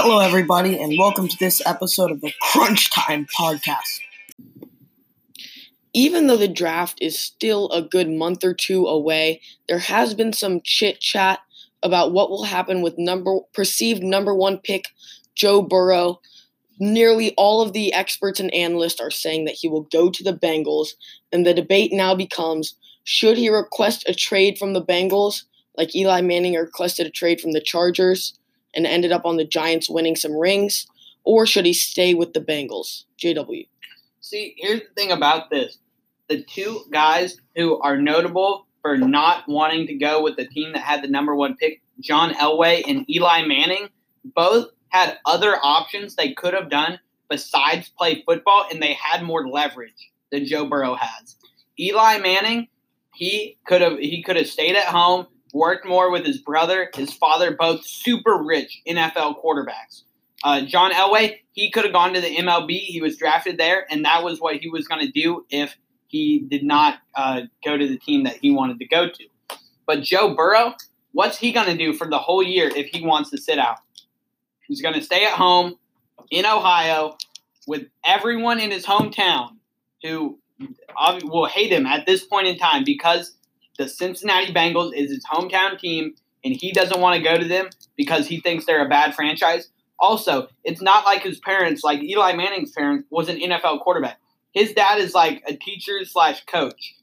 Hello, everybody, and welcome to this episode of the Crunch Time Podcast. Even though the draft is still a good month or two away, there has been some chit chat about what will happen with number perceived number one pick Joe Burrow. Nearly all of the experts and analysts are saying that he will go to the Bengals, and the debate now becomes should he request a trade from the Bengals, like Eli Manning requested a trade from the Chargers and ended up on the Giants winning some rings, or should he stay with the Bengals? JW. See, here's the thing about this. The two guys who are notable for not wanting to go with the team that had the number one pick, John Elway and Eli Manning, both had other options they could have done besides play football, and they had more leverage than Joe Burrow has. Eli Manning he could have he could have stayed at home, worked more with his brother, his father, both super rich NFL quarterbacks. Uh, John Elway, he could have gone to the MLB. He was drafted there, and that was what he was going to do if he did not uh, go to the team that he wanted to go to. But Joe Burrow, what's he going to do for the whole year if he wants to sit out? He's going to stay at home in Ohio with everyone in his hometown who will hate him at this point in time because the Cincinnati Bengals is his hometown team and he doesn't want to go to them because he thinks they're a bad franchise. Also, it's not like his parents, like Eli Manning's parents, was an NFL quarterback. His dad is like a teacher slash coach,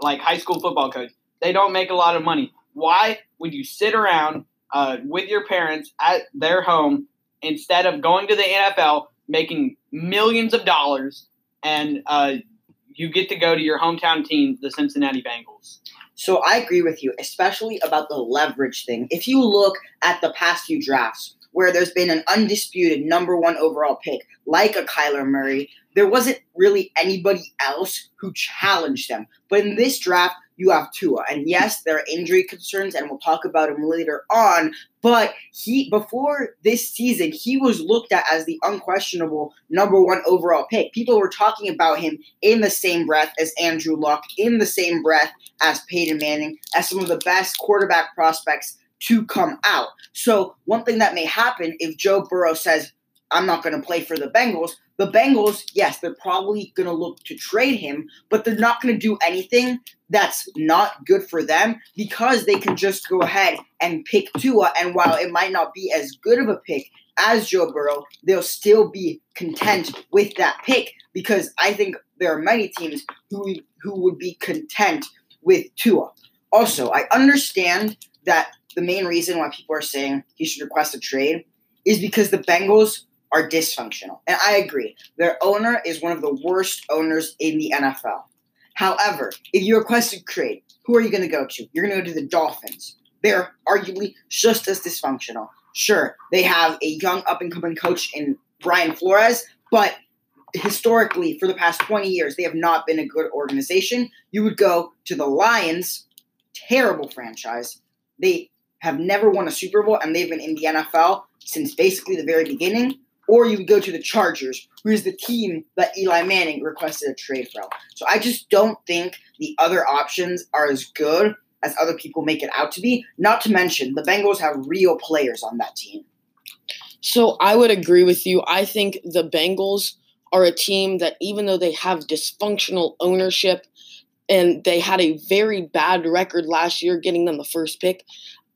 like high school football coach. They don't make a lot of money. Why would you sit around uh, with your parents at their home instead of going to the NFL, making millions of dollars, and uh, you get to go to your hometown team, the Cincinnati Bengals. So I agree with you, especially about the leverage thing. If you look at the past few drafts where there's been an undisputed number one overall pick, like a Kyler Murray, there wasn't really anybody else who challenged them. But in this draft, you have Tua. And yes, there are injury concerns, and we'll talk about him later on. But he before this season, he was looked at as the unquestionable number one overall pick. People were talking about him in the same breath as Andrew Luck, in the same breath as Peyton Manning, as some of the best quarterback prospects to come out. So one thing that may happen if Joe Burrow says, I'm not going to play for the Bengals. The Bengals, yes, they're probably going to look to trade him, but they're not going to do anything that's not good for them because they can just go ahead and pick Tua. And while it might not be as good of a pick as Joe Burrow, they'll still be content with that pick because I think there are many teams who who would be content with Tua. Also, I understand that the main reason why people are saying he should request a trade is because the Bengals are dysfunctional. And I agree. Their owner is one of the worst owners in the NFL. However, if you request a trade, who are you going to go to? You're going to go to the Dolphins. They're arguably just as dysfunctional. Sure, they have a young up and coming coach in Brian Flores, but historically, for the past 20 years, they have not been a good organization. You would go to the Lions, terrible franchise. They have never won a Super Bowl, and they've been in the NFL since basically the very beginning or you would go to the Chargers, who is the team that Eli Manning requested a trade from. So I just don't think the other options are as good as other people make it out to be. Not to mention, the Bengals have real players on that team. So I would agree with you. I think the Bengals are a team that, even though they have dysfunctional ownership and they had a very bad record last year getting them the first pick,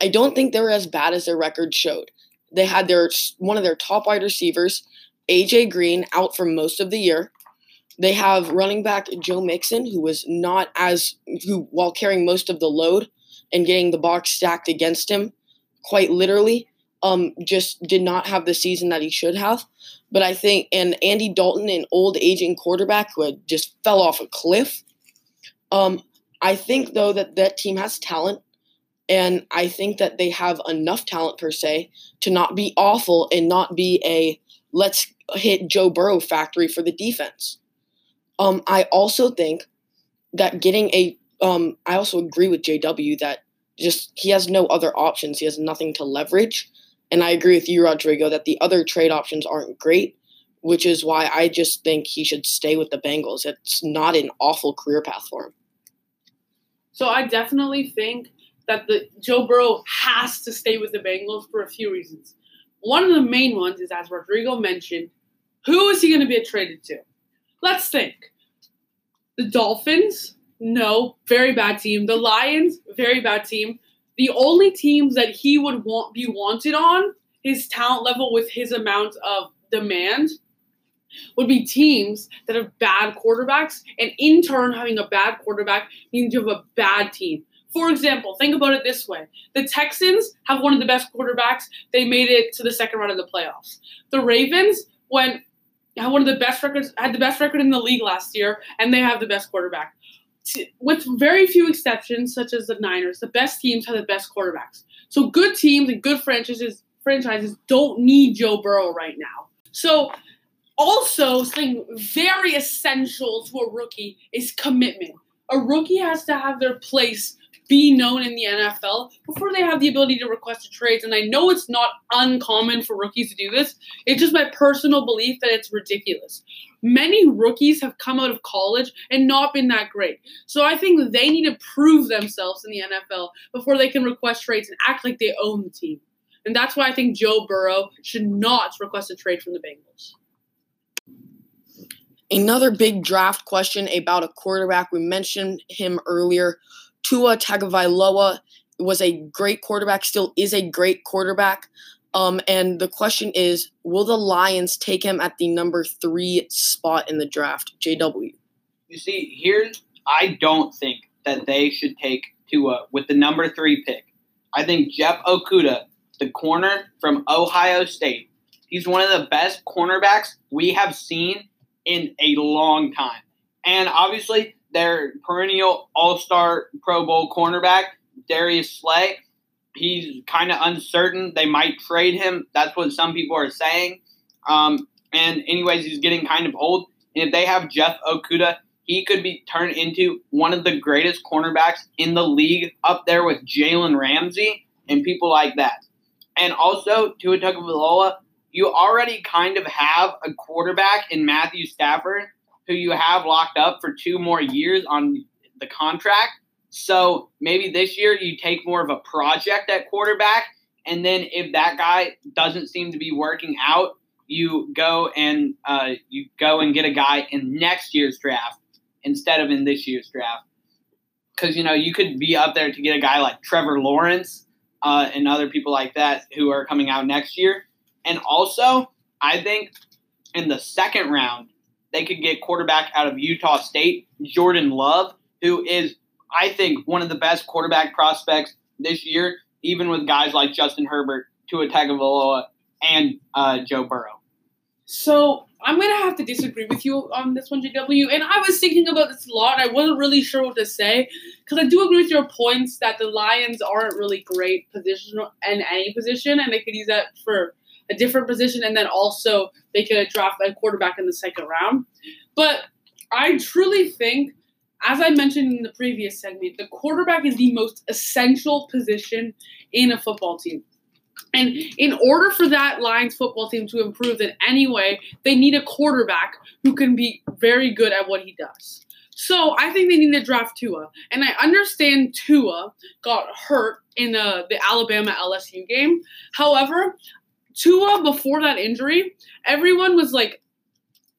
I don't think they're as bad as their record showed. They had their one of their top wide receivers, AJ Green, out for most of the year. They have running back Joe Mixon, who was not as who while carrying most of the load and getting the box stacked against him, quite literally, um, just did not have the season that he should have. But I think and Andy Dalton, an old aging quarterback who had just fell off a cliff. Um, I think though that that team has talent. And I think that they have enough talent per se to not be awful and not be a let's hit Joe Burrow factory for the defense. Um, I also think that getting a um, I also agree with JW that just he has no other options. He has nothing to leverage. And I agree with you, Rodrigo, that the other trade options aren't great, which is why I just think he should stay with the Bengals. It's not an awful career path for him. So I definitely think that the Joe Burrow has to stay with the Bengals for a few reasons. One of the main ones is, as Rodrigo mentioned, who is he going to be traded to? Let's think. The Dolphins, no, very bad team. The Lions, very bad team. The only teams that he would want be wanted on his talent level with his amount of demand would be teams that have bad quarterbacks, and in turn, having a bad quarterback means you have a bad team. For example, think about it this way the Texans have one of the best quarterbacks. They made it to the second round of the playoffs. The Ravens went had one of the best records, had the best record in the league last year, and they have the best quarterback. With very few exceptions, such as the Niners, the best teams have the best quarterbacks. So good teams and good franchises franchises don't need Joe Burrow right now. So also something very essential to a rookie is commitment. A rookie has to have their place be known in the NFL before they have the ability to request a trade. And I know it's not uncommon for rookies to do this. It's just my personal belief that it's ridiculous. Many rookies have come out of college and not been that great. So I think they need to prove themselves in the NFL before they can request trades and act like they own the team. And that's why I think Joe Burrow should not request a trade from the Bengals. Another big draft question about a quarterback. We mentioned him earlier. Tua Tagovailoa was a great quarterback, still is a great quarterback. Um, and the question is, will the Lions take him at the number three spot in the draft? JW. You see, here's I don't think that they should take Tua with the number three pick. I think Jeff Okudah, the corner from Ohio State, he's one of the best cornerbacks we have seen in a long time. And obviously, their perennial All Star Pro Bowl cornerback, Darius Slay. He's kind of uncertain. They might trade him. That's what some people are saying. Um, and, anyways, he's getting kind of old. And if they have Jeff Okudah, he could be turned into one of the greatest cornerbacks in the league, up there with Jalen Ramsey and people like that. And also, Tua Tagovailoa, you already kind of have a quarterback in Matthew Stafford who you have locked up for two more years on the contract. So maybe this year you take more of a project at quarterback. And then if that guy doesn't seem to be working out, you go and uh, you go and get a guy in next year's draft instead of in this year's draft. Because you know you could be up there to get a guy like Trevor Lawrence uh, and other people like that who are coming out next year. And also, I think in the second round, they could get quarterback out of Utah State, Jordan Love, who is, I think, one of the best quarterback prospects this year, even with guys like Justin Herbert, Tua Tagovailoa, and uh, Joe Burrow. So I'm gonna have to disagree with you on this one, JW. And I was thinking about this a lot. I wasn't really sure what to say because I do agree with your points that the Lions aren't really great position in any position, and they could use that for a different position, and then also they could draft a quarterback in the second round. But I truly think, as I mentioned in the previous segment, the quarterback is the most essential position in a football team. And in order for that Lions football team to improve in any way, they need a quarterback who can be very good at what he does. So I think they need to draft Tua. And I understand Tua got hurt in uh, the Alabama LSU game. However, Tua, before that injury, everyone was like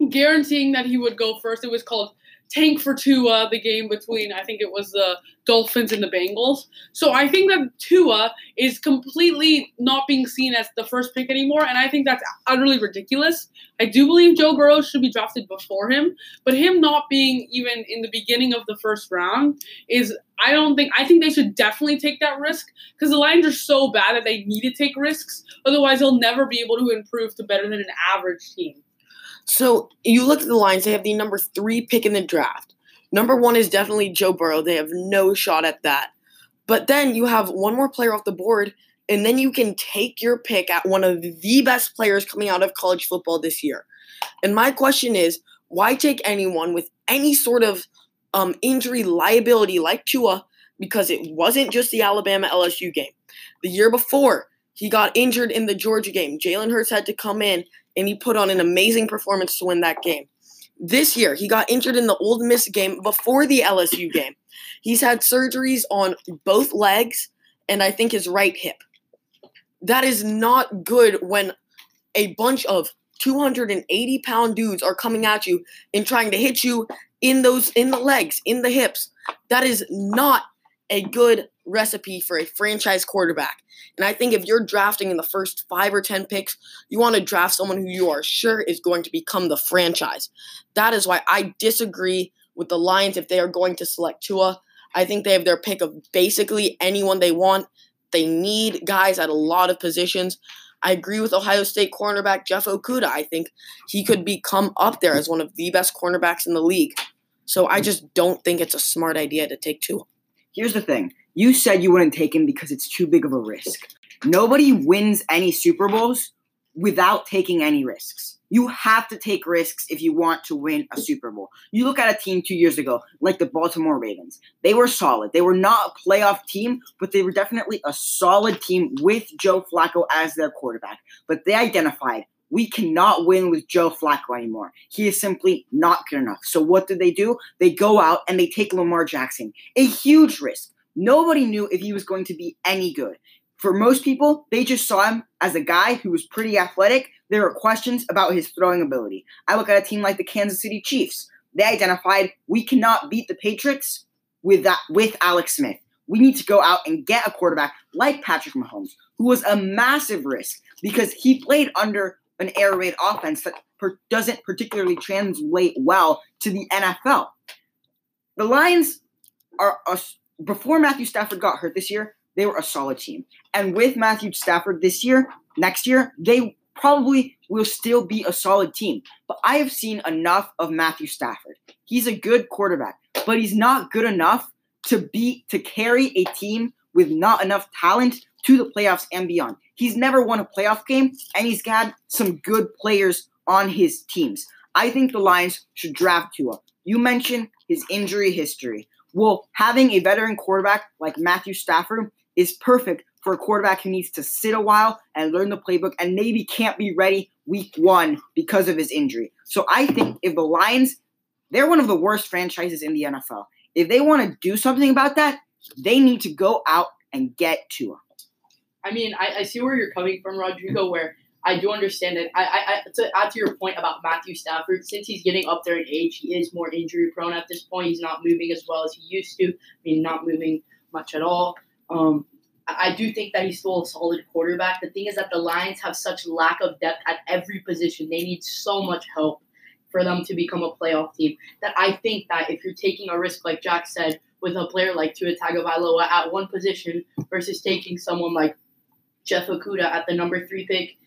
guaranteeing that he would go first. It was called tank for Tua, the game between I think it was the Dolphins and the Bengals. So I think that Tua is completely not being seen as the first pick anymore, and I think that's utterly ridiculous. I do believe Joe Burrow should be drafted before him, but him not being even in the beginning of the first round is I don't think I think they should definitely take that risk because the Lions are so bad that they need to take risks. Otherwise, they'll never be able to improve to better than an average team. So you look at the Lions, they have the number three pick in the draft. Number one is definitely Joe Burrow. They have no shot at that. But then you have one more player off the board, and then you can take your pick at one of the best players coming out of college football this year. And my question is why take anyone with any sort of um, injury liability like Tua? Because it wasn't just the Alabama LSU game. The year before, he got injured in the Georgia game. Jalen Hurts had to come in and he put on an amazing performance to win that game. This year, he got injured in the Ole Miss game before the LSU game. He's had surgeries on both legs and I think his right hip. That is not good when a bunch of 280 pound dudes are coming at you and trying to hit you in those in the legs, in the hips. That is not a good recipe for a franchise quarterback. And I think if you're drafting in the first five or 10 picks, you want to draft someone who you are sure is going to become the franchise. That is why I disagree with the Lions if they are going to select Tua. I think they have their pick of basically anyone they want. They need guys at a lot of positions. I agree with Ohio State cornerback Jeff Okudah. I think he could become up there as one of the best cornerbacks in the league. So I just don't think it's a smart idea to take Tua. Here's the thing. You said you wouldn't take him because it's too big of a risk. Nobody wins any Super Bowls without taking any risks. You have to take risks if you want to win a Super Bowl. You look at a team two years ago, like the Baltimore Ravens. They were solid. They were not a playoff team, but they were definitely a solid team with Joe Flacco as their quarterback. But they identified we cannot win with Joe Flacco anymore. He is simply not good enough. So what did they do? They go out and they take Lamar Jackson, a huge risk. Nobody knew if he was going to be any good. For most people, they just saw him as a guy who was pretty athletic. There were questions about his throwing ability. I look at a team like the Kansas City Chiefs. They identified we cannot beat the Patriots with that with Alex Smith. We need to go out and get a quarterback like Patrick Mahomes, who was a massive risk because he played under an air raid offense that per- doesn't particularly translate well to the NFL. The Lions are a, before Matthew Stafford got hurt this year, they were a solid team. And with Matthew Stafford this year, next year, they probably will still be a solid team. But I have seen enough of Matthew Stafford. He's a good quarterback, but he's not good enough to be to carry a team with not enough talent to the playoffs and beyond. He's never won a playoff game, and he's had some good players on his teams. I think the Lions should draft Tua. You mentioned his injury history. Well, having a veteran quarterback like Matthew Stafford is perfect for a quarterback who needs to sit a while and learn the playbook and maybe can't be ready week one because of his injury. So I think if the Lions, they're one of the worst franchises in the NFL. If they want to do something about that, they need to go out and get Tua. I mean, I, I see where you're coming from, Rodrigo, where I do understand it. I, I, I to add to your point about Matthew Stafford, since he's getting up there in age, he is more injury prone at this point. He's not moving as well as he used to. I mean, not moving much at all. Um, I do think that he's still a solid quarterback. The thing is that the Lions have such lack of depth at every position. They need so much help for them to become a playoff team that I think that if you're taking a risk, like Jack said, with a player like Tua Tagovailoa at one position versus taking someone like Jeff Okudah at the number three pick,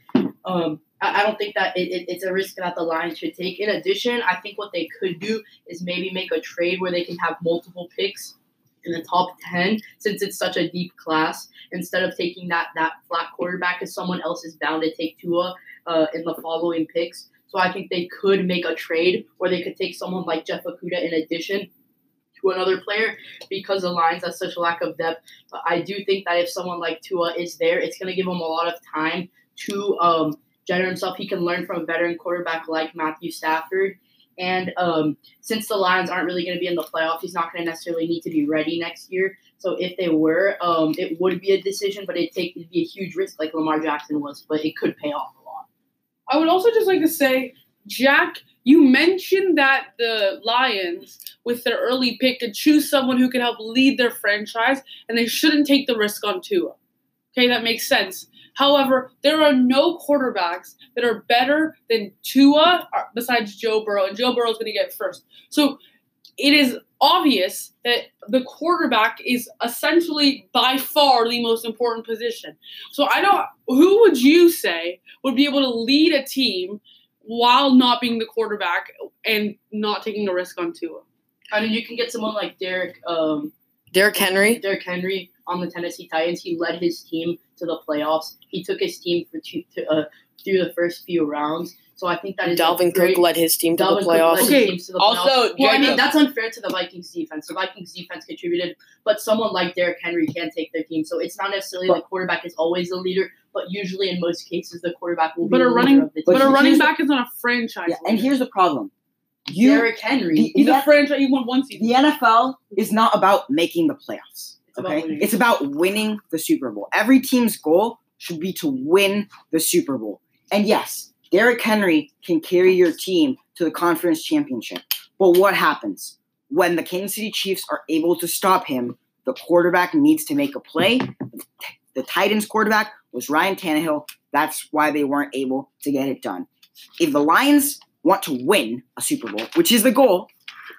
um, I, don't think that it, it, it's a risk that the Lions should take. In addition, I think what they could do is maybe make a trade where they can have multiple picks in the top 10 since it's such a deep class instead of taking that that flat quarterback because someone else is bound to take Tua uh, in the following picks. So I think they could make a trade where they could take someone like Jeff Okudah in addition to another player because the Lions have such a lack of depth. But I do think that if someone like Tua is there, it's going to give them a lot of time to um, generate himself. He can learn from a veteran quarterback like Matthew Stafford and um, since the Lions aren't really going to be in the playoffs, he's not going to necessarily need to be ready next year. So if they were, um, it would be a decision, but it'd take it'd be a huge risk like Lamar Jackson was, but it could pay off a lot. I would also just like to say, Jack, you mentioned that the Lions, with their early pick, could choose someone who could help lead their franchise, and they shouldn't take the risk on Tua. Okay, that makes sense. However, there are no quarterbacks that are better than Tua uh, besides Joe Burrow, and Joe Burrow is going to get first. So it is obvious that the quarterback is essentially by far the most important position. So I don't. Who would you say would be able to lead a team while not being the quarterback and not taking a risk on Tua? I mean, you can get someone like Derek. Um, Derrick Henry. Derrick Henry on the Tennessee Titans. He led his team to the playoffs. He took his team for two, to, uh, through the first few rounds. So I think that is Dalvin great, Cook led his team to Dalvin the playoffs. Cook led his team to the Also, playoffs. well, I mean that's unfair to the Vikings defense. The Vikings defense contributed, but someone like Derrick Henry can take their team. So it's not necessarily the quarterback is always the leader, but usually in most cases the quarterback will be But the a leader running, of the but a running back is not a franchise. Yeah, and here's the problem. You, Derrick Henry. the, he's the, a franchise. He won one season. the NFL is not about making the playoffs. It's about Okay, it's about winning the Super Bowl. Every team's goal should be to win the Super Bowl. And yes, Derrick Henry can carry your team to the conference championship. But what happens? When the Kansas City Chiefs are able to stop him, the quarterback needs to make a play. The Titans quarterback was Ryan Tannehill. That's why they weren't able to get it done. If the Lions want to win a Super Bowl, which is the goal,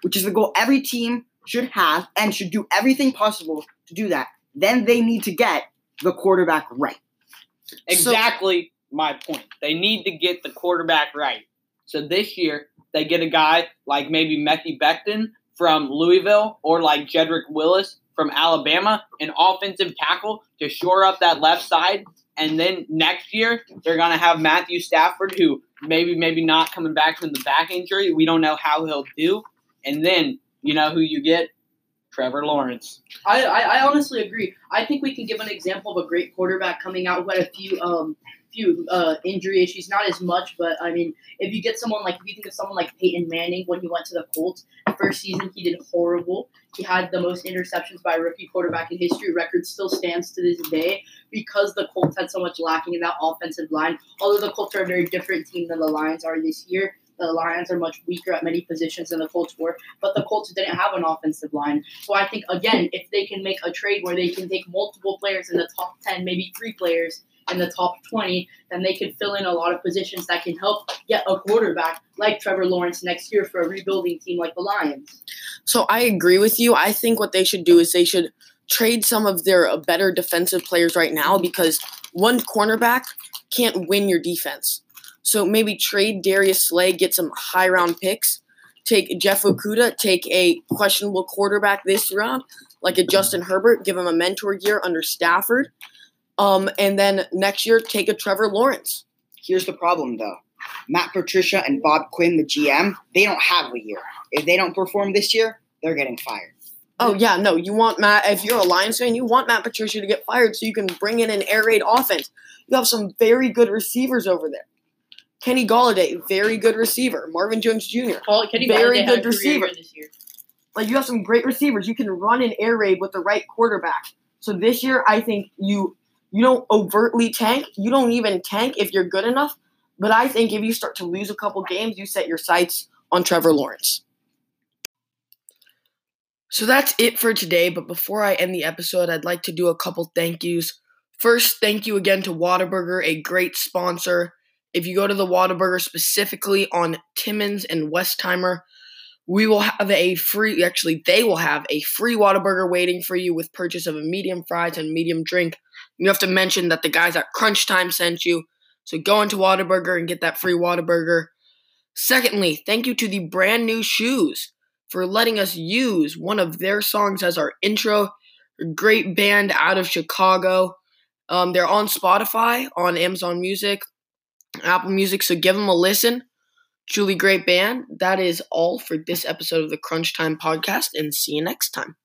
which is the goal every team should have and should do everything possible to do that, then they need to get the quarterback right. Exactly my point. They need to get the quarterback right. So this year, they get a guy like maybe Mekhi Becton from Louisville or like Jedrick Willis from Alabama, an offensive tackle to shore up that left side. And then next year, they're going to have Matthew Stafford, who maybe, maybe not coming back from the back injury. We don't know how he'll do. And then, you know who you get? Trevor Lawrence. I, I, I honestly agree. I think we can give an example of a great quarterback coming out who had a few um few uh, injury issues, not as much, but I mean, if you get someone like if you think of someone like Peyton Manning when he went to the Colts, first season he did horrible. He had the most interceptions by a rookie quarterback in history. Record still stands to this day because the Colts had so much lacking in that offensive line. Although the Colts are a very different team than the Lions are this year. The Lions are much weaker at many positions than the Colts were, but the Colts didn't have an offensive line. So I think again, if they can make a trade where they can take multiple players in the top ten, maybe three players in the top 20, then they can fill in a lot of positions that can help get a quarterback like Trevor Lawrence next year for a rebuilding team like the Lions. So I agree with you. I think what they should do is they should trade some of their uh, better defensive players right now because one cornerback can't win your defense. So maybe trade Darius Slay, get some high round picks, take Jeff Okudah, take a questionable quarterback this round, like a Justin Herbert, give him a mentor year under Stafford, um, and then next year take a Trevor Lawrence. Here's the problem, though. Matt Patricia and Bob Quinn, the GM, they don't have a year. If they don't perform this year, they're getting fired. Oh yeah, no, you want Matt. If you're a Lions fan, you want Matt Patricia to get fired so you can bring in an air raid offense. You have some very good receivers over there. Kenny Golladay, very good receiver. Marvin Jones Jr. Kenny Very Golladay good receiver. this year. Like you have some great receivers. You can run an air raid with the right quarterback. So this year, I think you you don't overtly tank. You don't even tank if you're good enough. But I think if you start to lose a couple games, you set your sights on Trevor Lawrence. So that's it for today. But before I end the episode, I'd like to do a couple thank yous. First, thank you again to Whataburger, a great sponsor. If you go to the Whataburger specifically on Timmons and Westheimer, we will have a free, actually, they will have a free Whataburger waiting for you with purchase of a medium fries and medium drink. You have to mention that the guys at Crunch Time sent you. So go into Whataburger and get that free Whataburger. Secondly, thank you to the brand new shoes for letting us use one of their songs as our intro. Great band out of Chicago. Um, they're on Spotify, on Amazon Music, Apple Music, so give them a listen. Truly great band. That is all for this episode of the Crunch Time podcast, and see you next time.